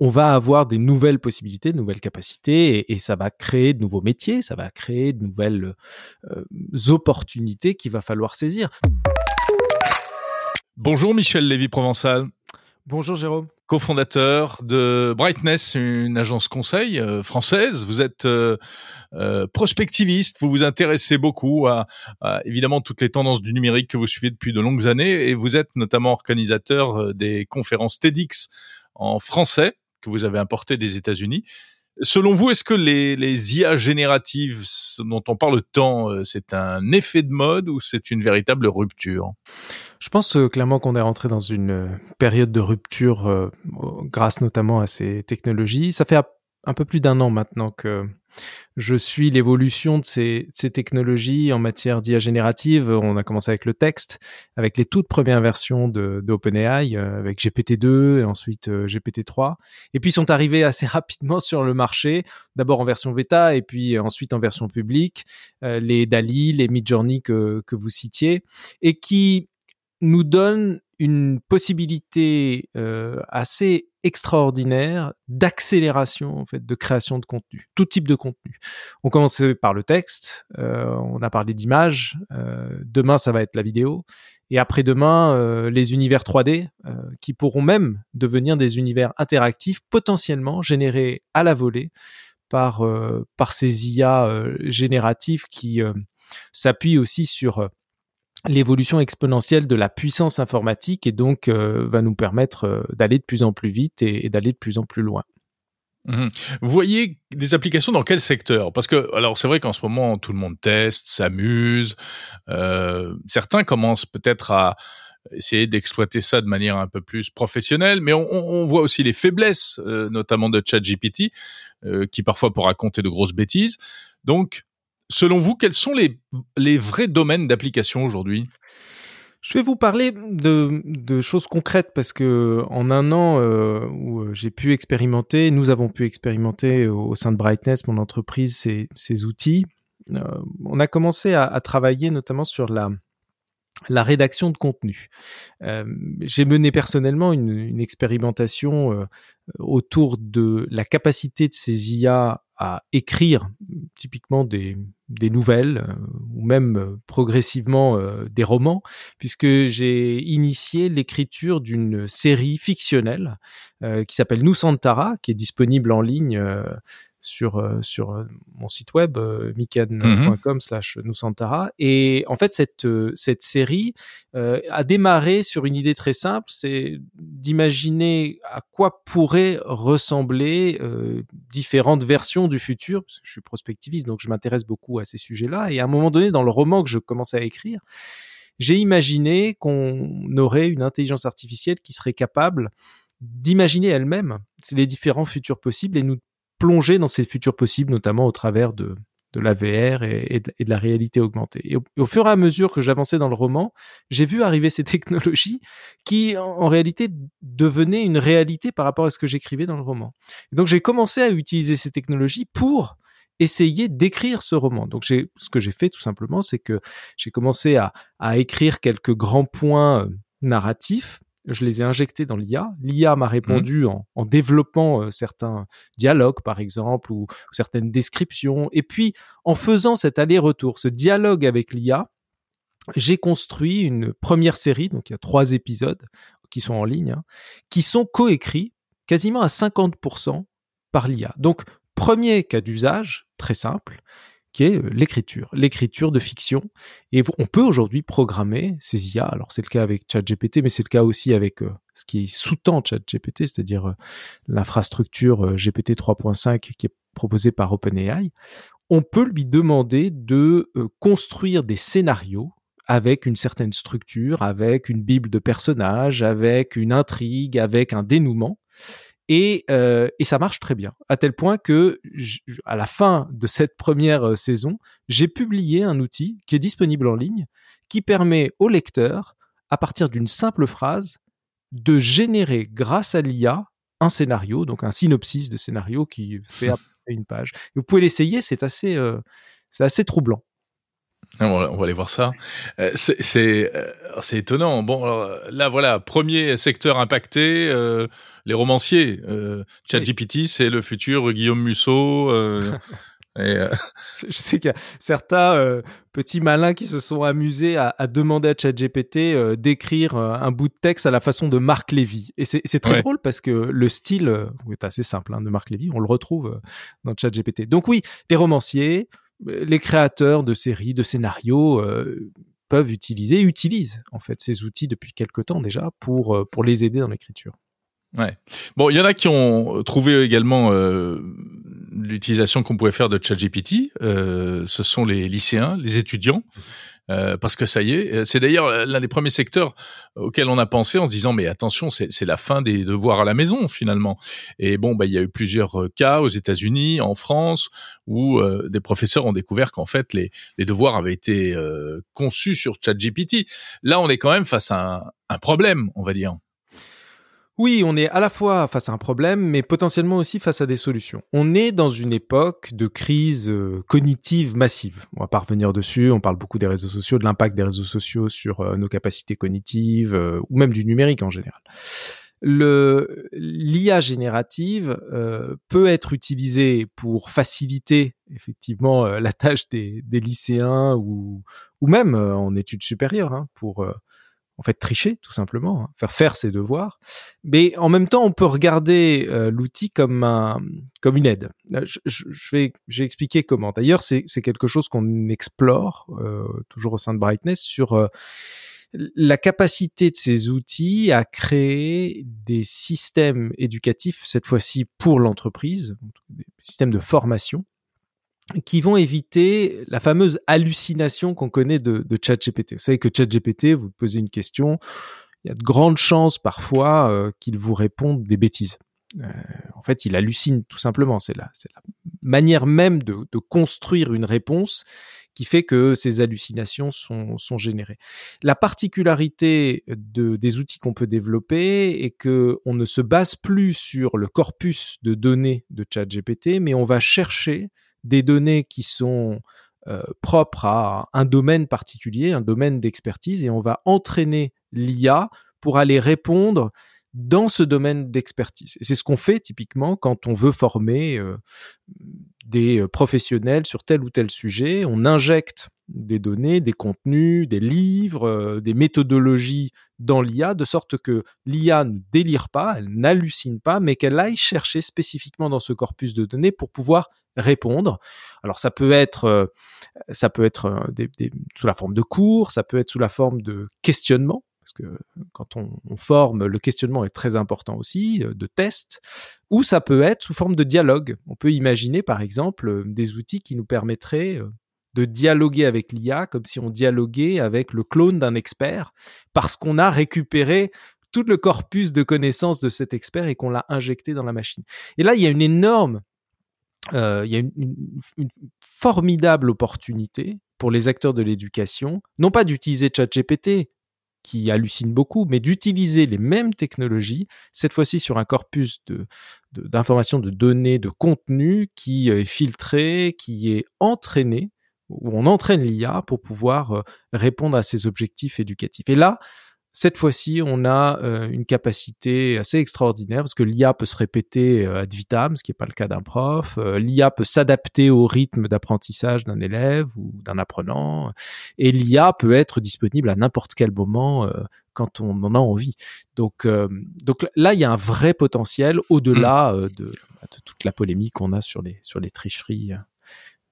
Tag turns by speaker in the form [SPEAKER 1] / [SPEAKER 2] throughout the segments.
[SPEAKER 1] on va avoir des nouvelles possibilités, de nouvelles capacités, et, ça va créer de nouveaux métiers, ça va créer de nouvelles euh, opportunités qu'il va falloir saisir.
[SPEAKER 2] Bonjour Michel Lévy-Provençal.
[SPEAKER 1] Bonjour Jérôme.
[SPEAKER 2] Co-fondateur de Brightness, une agence conseil euh, française. Vous êtes euh, euh, prospectiviste, vous vous intéressez beaucoup à, évidemment toutes les tendances du numérique que vous suivez depuis de longues années et vous êtes notamment organisateur des conférences TEDx en français vous avez importées des États-Unis. Selon vous, est-ce que les, IA génératives dont on parle tant, euh, c'est un effet de mode ou c'est une véritable rupture?
[SPEAKER 1] Je pense euh, clairement qu'on est rentré dans une euh, période de rupture grâce notamment à ces technologies. Ça fait un peu plus d'un an maintenant que je suis l'évolution de ces, technologies en matière d'IA générative. On a commencé avec le texte, avec les toutes premières versions de, OpenAI, euh, avec GPT-2 et ensuite euh, GPT-3. Et puis sont arrivés assez rapidement sur le marché, d'abord en version bêta et puis ensuite en version publique, euh, les DALI, les Midjourney que, que vous citiez, et qui nous donnent une possibilité euh, assez extraordinaire d'accélération en fait de création de contenu, tout type de contenu. On commençait par le texte, euh, on a parlé d'images, euh, demain ça va être la vidéo, et après-demain les univers 3D qui pourront même devenir des univers interactifs potentiellement générés à la volée par par ces IA génératifs qui s'appuient aussi sur l'évolution exponentielle de la puissance informatique et donc euh, va nous permettre euh, d'aller de plus en plus vite et, d'aller de plus en plus loin.
[SPEAKER 2] Mmh Vous voyez des applications dans quel secteur? Parce que, alors c'est vrai qu'en ce moment, tout le monde teste, s'amuse. Euh, certains commencent peut-être à essayer d'exploiter ça de manière un peu plus professionnelle, mais on, on voit aussi les faiblesses, notamment de ChatGPT, qui parfois peut raconter de grosses bêtises. Donc, Selon vous, quels sont les, vrais domaines d'application aujourd'hui?
[SPEAKER 1] Je vais vous parler de, choses concrètes parce que en un an euh, où euh, j'ai pu expérimenter, nous avons pu expérimenter au, sein de Brightness, mon entreprise, ces, outils. Euh, on a commencé à, travailler notamment sur la, rédaction de contenu. J'ai mené personnellement une, expérimentation autour de la capacité de ces IA à écrire typiquement des, des nouvelles euh, ou même euh, progressivement euh, des romans, puisque j'ai initié l'écriture d'une série fictionnelle qui s'appelle Nous Santara, qui est disponible en ligne sur euh, sur euh, mon site web euh, mikan.com slash nusantara et en fait cette cette série a démarré sur une idée très simple c'est d'imaginer à quoi pourraient ressembler différentes versions du futur je suis prospectiviste donc je m'intéresse beaucoup à ces sujets-là. Et à un moment donné dans le roman que je commençais à écrire j'ai imaginé qu'on aurait une intelligence artificielle qui serait capable d'imaginer elle-même les différents futurs possibles et nous plonger dans ces futurs possibles, notamment au travers de, de la VR et, de, la réalité augmentée. Et au, fur et à mesure que j'avançais dans le roman, j'ai vu arriver ces technologies qui, en, réalité, devenaient une réalité par rapport à ce que j'écrivais dans le roman. Et donc, j'ai commencé à utiliser ces technologies pour essayer d'écrire ce roman. Donc, j'ai, ce que j'ai fait tout simplement, c'est que j'ai commencé à, à écrire quelques grands points euh, narratifs je les ai injectés dans l'IA. L'IA m'a répondu mmh. en, développant euh, certains dialogues, par exemple, ou, certaines descriptions. Et puis, en faisant cet aller-retour, ce dialogue avec l'IA, j'ai construit une première série, donc il y a trois épisodes qui sont en ligne, hein, qui sont coécrits quasiment à 50% par l'IA. Donc, premier cas d'usage, très simple, qui est euh, l'écriture, l'écriture de fiction. Et on peut aujourd'hui programmer ces IA. Alors c'est le cas avec ChatGPT, mais c'est le cas aussi avec euh, ce qui sous-tend ChatGPT, c'est-à-dire euh, l'infrastructure GPT 3.5 qui est proposée par OpenAI. On peut lui demander de construire des scénarios avec une certaine structure, avec une bible de personnages, avec une intrigue, avec un dénouement. Et, euh, et, ça marche très bien, à tel point que à la fin de cette première euh, saison, j'ai publié un outil qui est disponible en ligne, qui permet au lecteur, à partir d'une simple phrase, de générer grâce à l'IA un scénario, donc un synopsis de scénario qui fait une page. vous pouvez l'essayer, c'est assez, euh, c'est assez troublant.
[SPEAKER 2] On va aller voir ça. Euh, c'est euh, c'est étonnant. Bon, là voilà, premier secteur impacté, euh, les romanciers. ChatGPT, c'est le futur Guillaume Musso.
[SPEAKER 1] et, Je sais qu'il y a certains petits malins qui se sont amusés à, demander à ChatGPT d'écrire un bout de texte à la façon de Marc Lévy. Et c'est très drôle parce que le style est assez simple hein, de Marc Lévy. On le retrouve dans ChatGPT. Donc oui, les romanciers les créateurs de séries, de scénarios euh, peuvent utiliser, utilisent en fait ces outils depuis quelque temps déjà pour, euh, pour les aider dans l'écriture.
[SPEAKER 2] Ouais. Bon, il y en a qui ont trouvé également euh, l'utilisation qu'on pouvait faire de ChatGPT. Euh, ce sont les lycéens, les étudiants. Euh, parce que ça y est, c'est d'ailleurs l'un des premiers secteurs auxquels on a pensé en se disant mais attention, c'est la fin des devoirs à la maison finalement. Et bon, bah il y a eu plusieurs euh, cas aux États-Unis, en France, où euh, des professeurs ont découvert qu'en fait les, les devoirs avaient été conçus sur ChatGPT. Là, on est quand même face à un, un problème, on va dire.
[SPEAKER 1] Oui, on est à la fois face à un problème, mais potentiellement aussi face à des solutions. On est dans une époque de crise euh, cognitive massive. On va pas revenir dessus, on parle beaucoup des réseaux sociaux, de l'impact des réseaux sociaux sur euh, nos capacités cognitives, euh, ou même du numérique en général. Le l'IA générative peut être utilisée pour faciliter effectivement la tâche des, lycéens ou, ou même en études supérieures hein, pour en fait tricher tout simplement, hein, faire faire ses devoirs. Mais en même temps, on peut regarder euh, l'outil comme un comme une aide. Je, je, je vais j'ai expliqué comment. D'ailleurs, c'est c'est quelque chose qu'on explore euh, toujours au sein de Brightness sur euh, la capacité de ces outils à créer des systèmes éducatifs cette fois-ci pour l'entreprise, des systèmes de formation qui vont éviter la fameuse hallucination qu'on connaît de, de ChatGPT. Vous savez que ChatGPT, vous posez une question, il y a de grandes chances parfois euh, qu'il vous réponde des bêtises. Euh, en fait, il hallucine tout simplement. C'est la, la manière même de, de, construire une réponse qui fait que ces hallucinations sont, sont générées. La particularité de, des outils qu'on peut développer est que on ne se base plus sur le corpus de données de ChatGPT, mais on va chercher des données qui sont euh, propres à un domaine particulier, un domaine d'expertise, et on va entraîner l'IA pour aller répondre dans ce domaine d'expertise. C'est ce qu'on fait typiquement quand on veut former euh, des professionnels sur tel ou tel sujet. On injecte des données, des contenus, des livres, euh, des méthodologies dans l'IA, de sorte que l'IA ne délire pas, elle n'hallucine pas, mais qu'elle aille chercher spécifiquement dans ce corpus de données pour pouvoir répondre. Alors ça peut être, euh, ça peut être euh, des, des, sous la forme de cours, ça peut être sous la forme de questionnement, parce que quand on, forme, le questionnement est très important aussi, euh, de tests, ou ça peut être sous forme de dialogue. On peut imaginer par exemple des outils qui nous permettraient de dialoguer avec l'IA comme si on dialoguait avec le clone d'un expert, parce qu'on a récupéré tout le corpus de connaissances de cet expert et qu'on l'a injecté dans la machine. Et là, il y a une énorme euh, il y a une, une, formidable opportunité pour les acteurs de l'éducation, non pas d'utiliser ChatGPT, qui hallucine beaucoup, mais d'utiliser les mêmes technologies, cette fois-ci sur un corpus d'informations, de, données, de contenu qui est filtré, qui est entraîné, où on entraîne l'IA pour pouvoir euh, répondre à ces objectifs éducatifs. Et là, cette fois-ci, on a euh, une capacité assez extraordinaire parce que l'IA peut se répéter euh, ad vitam, ce qui n'est pas le cas d'un prof. Euh, L'IA peut s'adapter au rythme d'apprentissage d'un élève ou d'un apprenant. Et l'IA peut être disponible à n'importe quel moment quand on en a envie. Donc, donc là, il y a un vrai potentiel au-delà mmh. de, de, toute la polémique qu'on a sur les, sur les tricheries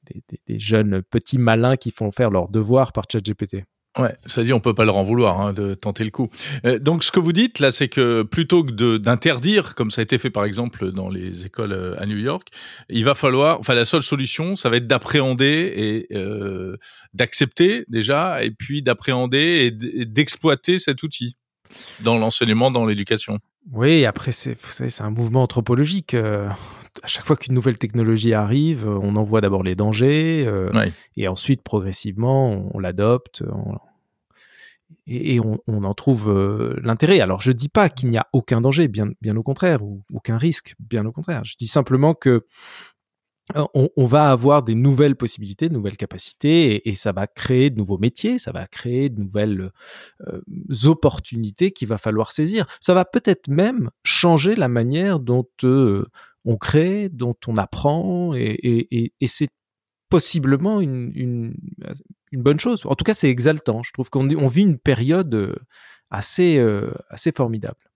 [SPEAKER 1] des, des, des jeunes petits malins qui font faire leurs devoirs par ChatGPT.
[SPEAKER 2] Ouais, ça dit on peut pas leur en vouloir hein, de tenter le coup. Euh, donc ce que vous dites là, c'est que plutôt que d'interdire, comme ça a été fait par exemple dans les écoles euh, à New York, il va falloir, enfin la seule solution, ça va être d'appréhender et euh, d'accepter déjà, et puis d'appréhender et d'exploiter cet outil dans l'enseignement, dans l'éducation.
[SPEAKER 1] Oui, après c'est c'est un mouvement anthropologique. Euh, à chaque fois qu'une nouvelle technologie arrive, on en voit d'abord les dangers, euh, et ensuite progressivement on, on l'adopte, et, et on, en trouve euh, l'intérêt. Alors je dis pas qu'il n'y a aucun danger, bien, au contraire, ou aucun risque, bien au contraire. Je dis simplement que on, va avoir des nouvelles possibilités, de nouvelles capacités, et, ça va créer de nouveaux métiers, ça va créer de nouvelles euh, opportunités qu'il va falloir saisir. Ça va peut-être même changer la manière dont euh, on crée, dont on apprend, et, c'est possiblement une, une, bonne chose. En tout cas, c'est exaltant. Je trouve qu'on on vit une période euh, assez, assez formidable.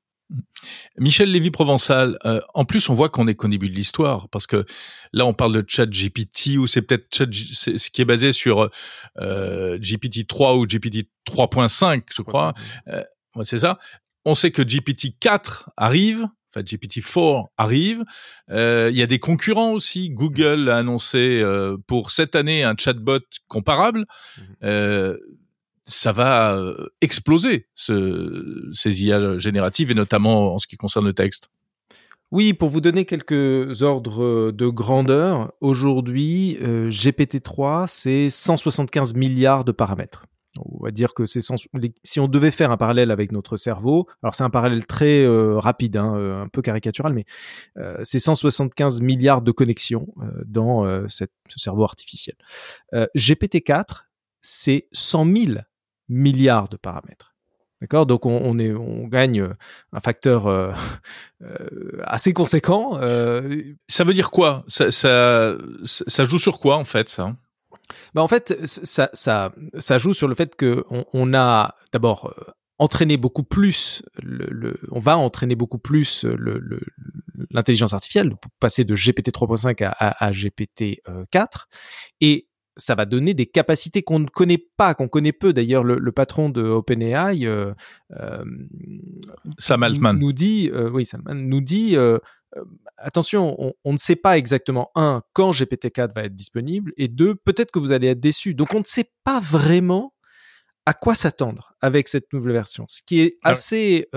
[SPEAKER 2] Michel Lévy-Provençal, euh, en plus on voit qu'on est qu'au début de l'histoire, parce que là on parle de chat GPT, ou c'est peut-être chat, ce qui est basé sur euh, GPT 3 ou GPT 3.5, je crois. Euh, c'est ça. On sait que GPT 4 arrive, enfin GPT 4 arrive. Il y a des concurrents aussi. Google a annoncé pour cette année un chatbot comparable. Mmh ça va euh, exploser ce, ces IA génératives et notamment en ce qui concerne le texte.
[SPEAKER 1] Oui, pour vous donner quelques ordres de grandeur, aujourd'hui, euh, GPT-3, c'est 175 milliards de paramètres. On va dire que c'est si on devait faire un parallèle avec notre cerveau, alors c'est un parallèle très euh, rapide, hein, un peu caricatural, mais c'est 175 milliards de connexions dans ce cerveau artificiel. GPT-4, c'est 100 000 milliards de paramètres. D'accord? Donc on, est, on gagne un facteur euh, euh, assez conséquent. Euh.
[SPEAKER 2] Ça veut dire quoi? Ça, ça, joue sur quoi en fait ça?
[SPEAKER 1] Bah en fait, ça, ça, ça joue sur le fait que on, a d'abord entraîné beaucoup plus, le, on va entraîner beaucoup plus l'intelligence artificielle, passer de GPT 3.5 à, à, à, GPT 4, et ça va donner des capacités qu'on ne connaît pas, qu'on connaît peu. D'ailleurs, le, patron de OpenAI, euh, euh,
[SPEAKER 2] Sam Altman,
[SPEAKER 1] nous dit, euh, oui, nous dit, attention, on, ne sait pas exactement un quand GPT-4 va être disponible, et deux, peut-être que vous allez être déçu. Donc, on ne sait pas vraiment à quoi s'attendre avec cette nouvelle version. Ce qui est ah assez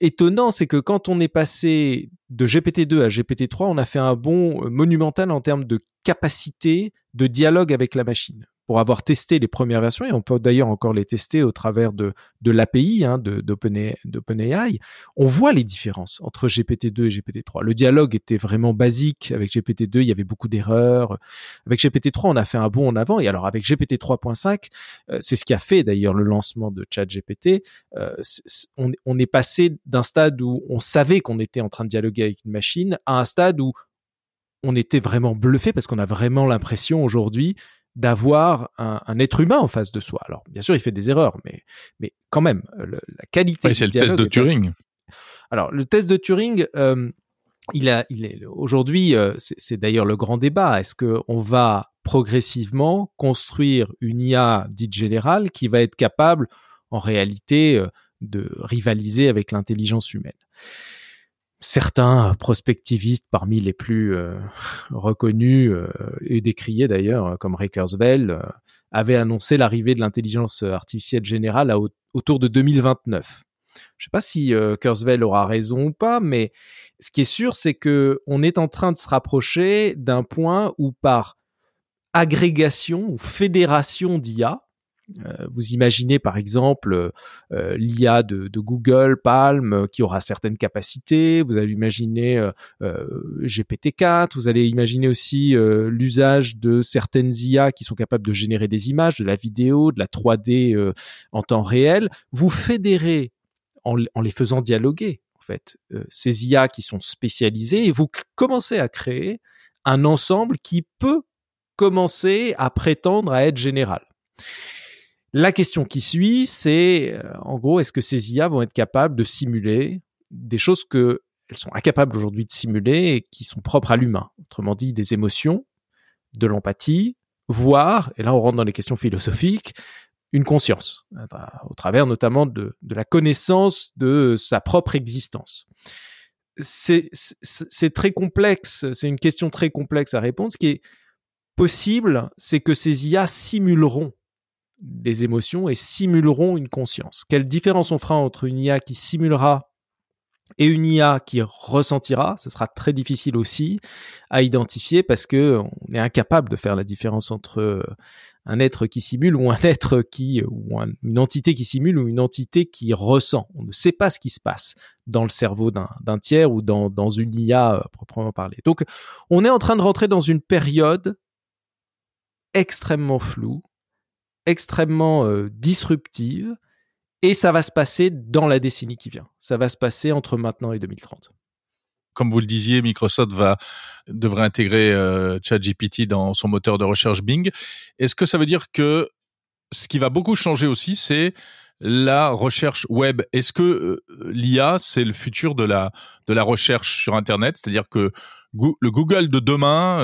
[SPEAKER 1] étonnant, c'est que quand on est passé de GPT-2 à GPT-3, on a fait un bond monumental en termes de capacité de dialogue avec la machine pour avoir testé les premières versions, et on peut d'ailleurs encore les tester au travers de, de l'API hein, d'OpenAI, on voit les différences entre GPT-2 et GPT-3. Le dialogue était vraiment basique. Avec GPT-2, il y avait beaucoup d'erreurs. Avec GPT-3, on a fait un bond en avant. Et alors avec GPT 3.5, euh, c'est ce qui a fait d'ailleurs le lancement de ChatGPT. Euh, on est passé d'un stade où on savait qu'on était en train de dialoguer avec une machine à un stade où on était vraiment bluffé parce qu'on a vraiment l'impression aujourd'hui d'avoir un, être humain en face de soi. Alors, bien sûr, il fait des erreurs, mais, mais quand même, la qualité.
[SPEAKER 2] c'est le test de Turing.
[SPEAKER 1] Alors, le test de Turing, euh, il a, il est aujourd'hui, euh, c'est d'ailleurs le grand débat. Est-ce qu'on va progressivement construire une IA dite générale qui va être capable, en réalité, euh, de rivaliser avec l'intelligence humaine? Certains prospectivistes parmi les plus euh, reconnus euh, et décriés d'ailleurs, comme Ray Kurzweil, euh, avaient annoncé l'arrivée de l'intelligence artificielle générale autour de 2029. Je ne sais pas si Kurzweil aura raison ou pas, mais ce qui est sûr, c'est que on est en train de se rapprocher d'un point où par agrégation ou fédération d'IA, euh, vous imaginez par exemple euh, l'IA de, Google, Palm, euh, qui aura certaines capacités. Vous allez imaginer GPT-4. Vous allez imaginer aussi l'usage de certaines IA qui sont capables de générer des images, de la vidéo, de la 3D en temps réel. Vous fédérez en, en les faisant dialoguer en fait ces IA qui sont spécialisées et vous commencez à créer un ensemble qui peut commencer à prétendre à être général. La question qui suit, c'est euh, en gros, est-ce que ces IA vont être capables de simuler des choses que elles sont incapables aujourd'hui de simuler et qui sont propres à l'humain? Autrement dit, des émotions, de l'empathie, voire, et là on rentre dans les questions philosophiques, une conscience, au travers notamment de, la connaissance de sa propre existence. C'est très complexe, c'est une question très complexe à répondre. Ce qui est possible, c'est que ces IA simuleront des émotions et simuleront une conscience. Quelle différence on fera entre une IA qui simulera et une IA qui ressentira, ce sera très difficile aussi à identifier parce que on est incapable de faire la différence entre euh, un être qui simule ou un être qui ou une entité qui simule ou une entité qui ressent. On ne sait pas ce qui se passe dans le cerveau d'un tiers ou dans, dans une IA euh, proprement parlée. Donc, on est en train de rentrer dans une période extrêmement floue, extrêmement euh, disruptive et ça va se passer dans la décennie qui vient. Ça va se passer entre maintenant et 2030.
[SPEAKER 2] Comme vous le disiez, Microsoft va devrait intégrer euh, ChatGPT dans son moteur de recherche Bing. Est-ce que ça veut dire que ce qui va beaucoup changer aussi, c'est la recherche web? Est-ce que euh, l'IA, c'est le futur de la, de la recherche sur Internet? C'est-à-dire que le Google de demain,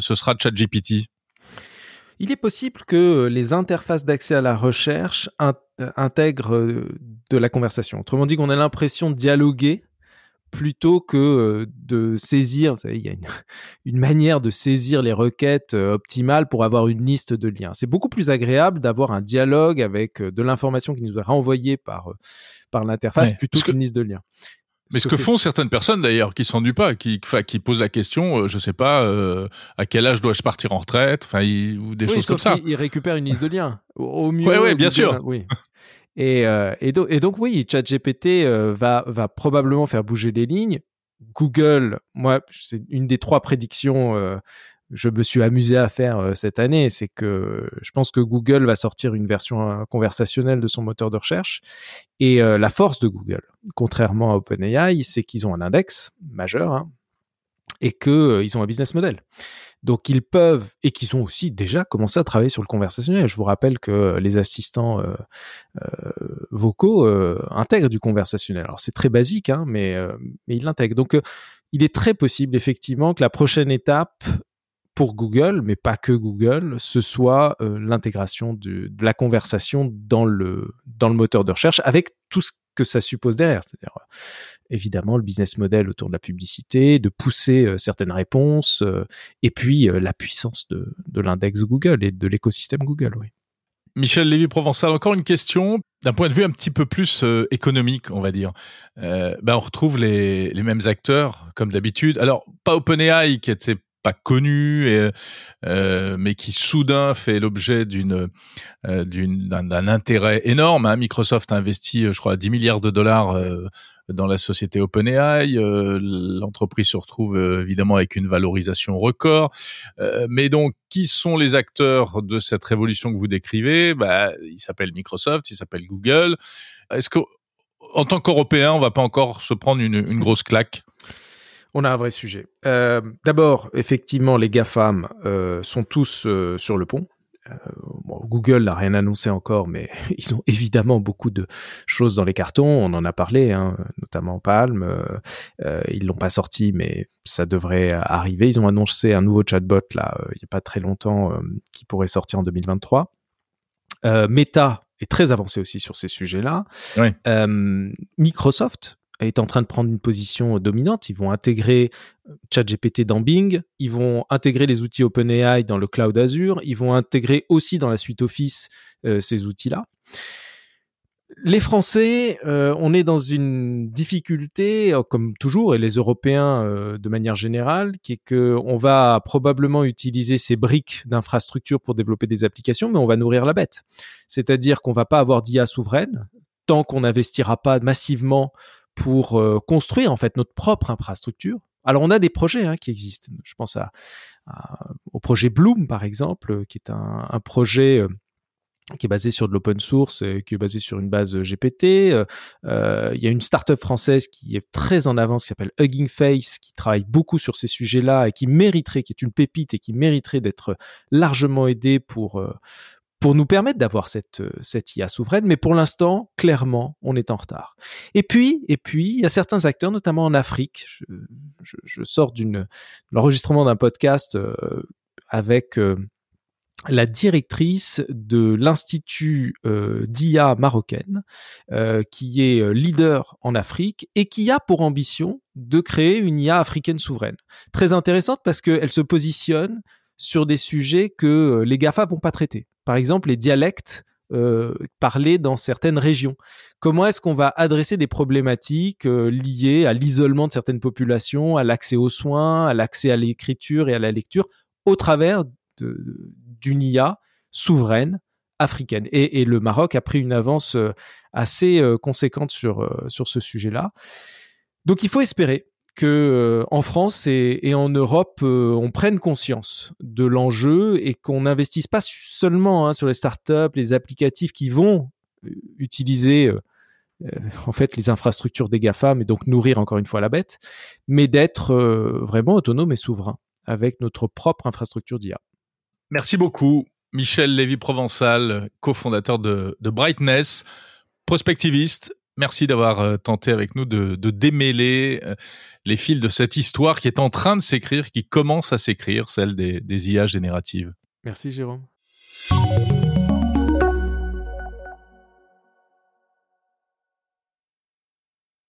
[SPEAKER 2] ce sera ChatGPT
[SPEAKER 1] il est possible que les interfaces d'accès à la recherche euh, intègrent euh, de la conversation. Autrement dit, qu'on a l'impression de dialoguer plutôt que euh, de saisir. Vous savez, il y a une, manière de saisir les requêtes optimales pour avoir une liste de liens. C'est beaucoup plus agréable d'avoir un dialogue avec de l'information qui nous est renvoyée par, par l'interface plutôt qu'une liste de liens.
[SPEAKER 2] Mais ce que font certaines personnes d'ailleurs qui s'ennuient pas, qui, qui posent la question, euh, je sais pas, euh, à quel âge dois-je partir en retraite, enfin, ou des choses comme ça.
[SPEAKER 1] Ils récupèrent une liste de liens. Au mieux.
[SPEAKER 2] Oui, ouais, bien sûr.
[SPEAKER 1] Oui. Et, euh, et, et, donc oui, ChatGPT euh, va, va probablement faire bouger les lignes. Google, moi, c'est une des trois prédictions je me suis amusé à faire euh, cette année, c'est que je pense que Google va sortir une version euh, conversationnelle de son moteur de recherche. Et euh, la force de Google, contrairement à OpenAI, c'est qu'ils ont un index majeur hein, et qu'ils ont un business model. Donc ils peuvent, et qu'ils ont aussi déjà commencé à travailler sur le conversationnel. Je vous rappelle que les assistants vocaux intègrent du conversationnel. Alors c'est très basique, hein, mais, mais ils l'intègrent. Donc il est très possible effectivement que la prochaine étape pour Google, mais pas que Google, ce soit euh, l'intégration de, la conversation dans le, dans le moteur de recherche avec tout ce que ça suppose derrière. C'est-à-dire, euh, évidemment, le business model autour de la publicité, de pousser euh, certaines réponses, et puis la puissance de, de l'index Google et de l'écosystème Google, oui.
[SPEAKER 2] Michel Lévy-Provençal, encore une question d'un point de vue un petit peu plus économique, on va dire. ben on retrouve les, les mêmes acteurs comme d'habitude. Alors pas OpenAI qui était pas connu, euh, mais qui soudain fait l'objet d'une euh, d'un intérêt énorme. Hein. Microsoft a investi, je crois, 10 milliards de dollars euh, dans la société OpenAI. Euh, l'entreprise se retrouve évidemment avec une valorisation record. mais donc, qui sont les acteurs de cette révolution que vous décrivez? Bah, Il s'appelle Microsoft, il s'appelle Google. Est-ce que en tant qu'Européen, on va pas encore se prendre une, une grosse claque?
[SPEAKER 1] On a un vrai sujet. Euh, d'abord, effectivement, les GAFAM euh, sont tous euh, sur le pont. Google n'a rien annoncé encore, mais ils ont évidemment beaucoup de choses dans les cartons. On en a parlé, hein, notamment Palm. ils l'ont pas sorti, mais ça devrait arriver. Ils ont annoncé un nouveau chatbot là, il n'y a pas très longtemps, qui pourrait sortir en 2023. Meta est très avancé aussi sur ces sujets-là. Microsoft est en train de prendre une position dominante. Ils vont intégrer euh, ChatGPT dans Bing, ils vont intégrer les outils OpenAI dans le cloud Azure, ils vont intégrer aussi dans la suite Office euh, ces outils-là. Les Français, euh, on est dans une difficulté, comme toujours, et les Européens de manière générale, qui est que on va probablement utiliser ces briques d'infrastructure pour développer des applications, mais on va nourrir la bête. C'est-à-dire qu'on va pas avoir d'IA souveraine tant qu'on n'investira pas massivement pour euh, construire en fait notre propre infrastructure. Alors on a des projets hein, qui existent. Je pense au projet Bloom par exemple, qui est un, projet euh, qui est basé sur de l'open source, qui est basé sur une base GPT. Euh, il y a une startup française qui est très en avance, qui s'appelle Hugging Face, qui travaille beaucoup sur ces sujets-là et qui mériterait, qui est une pépite et qui mériterait d'être largement aidée pour pour nous permettre d'avoir cette, euh, IA souveraine. Mais pour l'instant, clairement, on est en retard. Et puis, et puis, il y a certains acteurs, notamment en Afrique. Je, je, sors d'une l'enregistrement d'un podcast euh, avec euh, la directrice de l'institut d'IA marocaine, qui est leader en Afrique et qui a pour ambition de créer une IA africaine souveraine. Très intéressante parce qu'elle se positionne sur des sujets que les GAFA vont pas traiter. Par exemple, les dialectes euh, parler dans certaines régions Comment est-ce qu'on va adresser des problématiques euh, liées à l'isolement de certaines populations, à l'accès aux soins, à l'accès à l'écriture et à la lecture au travers d'une IA souveraine africaine? Et, et, le Maroc a pris une avance euh, assez euh, conséquente sur, sur ce sujet-là. Donc il faut espérer que euh, en France et, en Europe, euh, on prenne conscience de l'enjeu et qu'on n'investisse pas seulement hein, sur les startups, les applicatifs qui vont euh, utiliser en fait les infrastructures des GAFA, mais donc nourrir encore une fois la bête, mais d'être vraiment autonome et souverain avec notre propre infrastructure d'IA.
[SPEAKER 2] Merci beaucoup, Michel Lévy-Provençal, cofondateur de, de Brightness, prospectiviste Merci d'avoir euh, tenté avec nous de, démêler euh, les fils de cette histoire qui est en train de s'écrire, qui commence à s'écrire, celle des, des IA génératives.
[SPEAKER 1] Merci Jérôme.